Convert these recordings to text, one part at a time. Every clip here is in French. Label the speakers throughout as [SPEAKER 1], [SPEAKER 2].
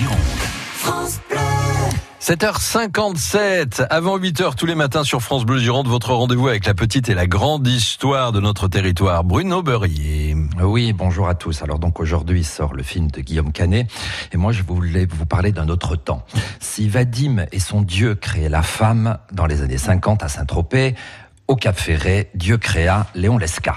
[SPEAKER 1] Gironde.
[SPEAKER 2] 7h57, avant 8h tous les matins sur France Bleu Gironde, votre rendez-vous avec la petite et la grande histoire de notre territoire. Bruno Beurrier.
[SPEAKER 3] Oui, bonjour à tous. Alors donc aujourd'hui sort le film de Guillaume Canet et moi je voulais vous parler d'un autre temps. Si Vadim et son Dieu créaient la femme dans les années 50 à Saint-Tropez, au Cap Ferré, Dieu créa Léon Lesca.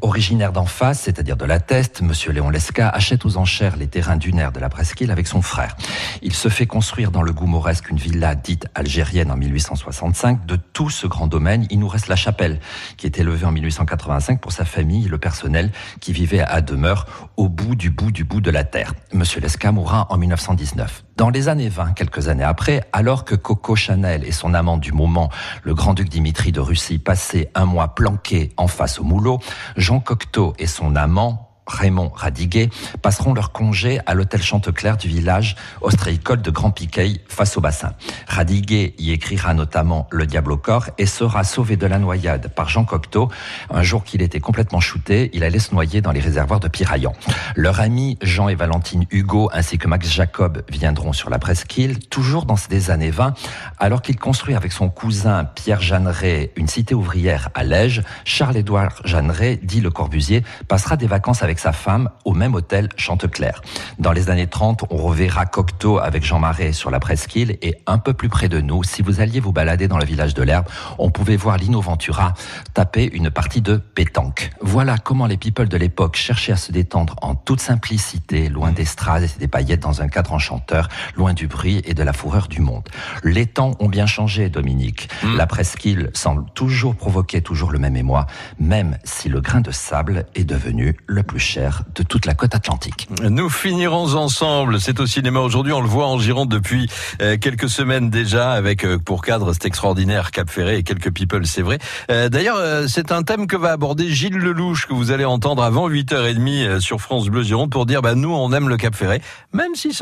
[SPEAKER 3] Originaire d'en face, c'est-à-dire de la Teste, Monsieur Léon Lesca achète aux enchères les terrains dunaires de la Presqu'île avec son frère. Il se fait construire dans le Goumoresque une villa dite algérienne en 1865. De tout ce grand domaine, il nous reste la chapelle, qui est élevée en 1885 pour sa famille et le personnel qui vivait à demeure au bout du bout du bout de la terre. Monsieur Lesca mourra en 1919. Dans les années 20, quelques années après, alors que Coco Chanel et son amant du moment, le grand-duc Dimitri de Russie, passaient un mois planqués en face au moulot, Jean Cocteau et son amant, Raymond Radiguet passeront leur congé à l'hôtel Chanteclair du village ostréicole de Grand Piquet face au bassin. Radiguet y écrira notamment Le diable au corps et sera sauvé de la noyade par Jean Cocteau. Un jour qu'il était complètement shooté, il allait se noyer dans les réservoirs de Piraillan. Leurs amis Jean et Valentine Hugo ainsi que Max Jacob viendront sur la presqu'île, toujours dans ces années 20, alors qu'il construit avec son cousin Pierre Jeanneret une cité ouvrière à Lège, Charles-Édouard Jeanneret, dit Le Corbusier, passera des vacances avec sa femme au même hôtel Chanteclair. Dans les années 30, on reverra Cocteau avec Jean Marais sur la presqu'île et un peu plus près de nous, si vous alliez vous balader dans le village de l'Herbe, on pouvait voir Lino Ventura taper une partie de pétanque. Voilà comment les people de l'époque cherchaient à se détendre en toute simplicité, loin des strass et des paillettes dans un cadre enchanteur, loin du bruit et de la fourreur du monde. Les temps ont bien changé, Dominique.
[SPEAKER 2] Mm.
[SPEAKER 3] La presqu'île semble toujours provoquer toujours le même émoi, même si le grain de sable est devenu le plus cher de toute la côte atlantique.
[SPEAKER 2] Nous finirons ensemble. C'est au cinéma aujourd'hui. On le voit en Gironde depuis euh, quelques semaines déjà avec euh, pour cadre cet extraordinaire Cap Ferré et quelques people, c'est vrai. Euh, D'ailleurs, c'est un thème que va aborder Gilles Lelouch que vous allez entendre avant 8h30 euh, sur France Bleu Gironde pour dire bah nous on aime le Cap Ferré même si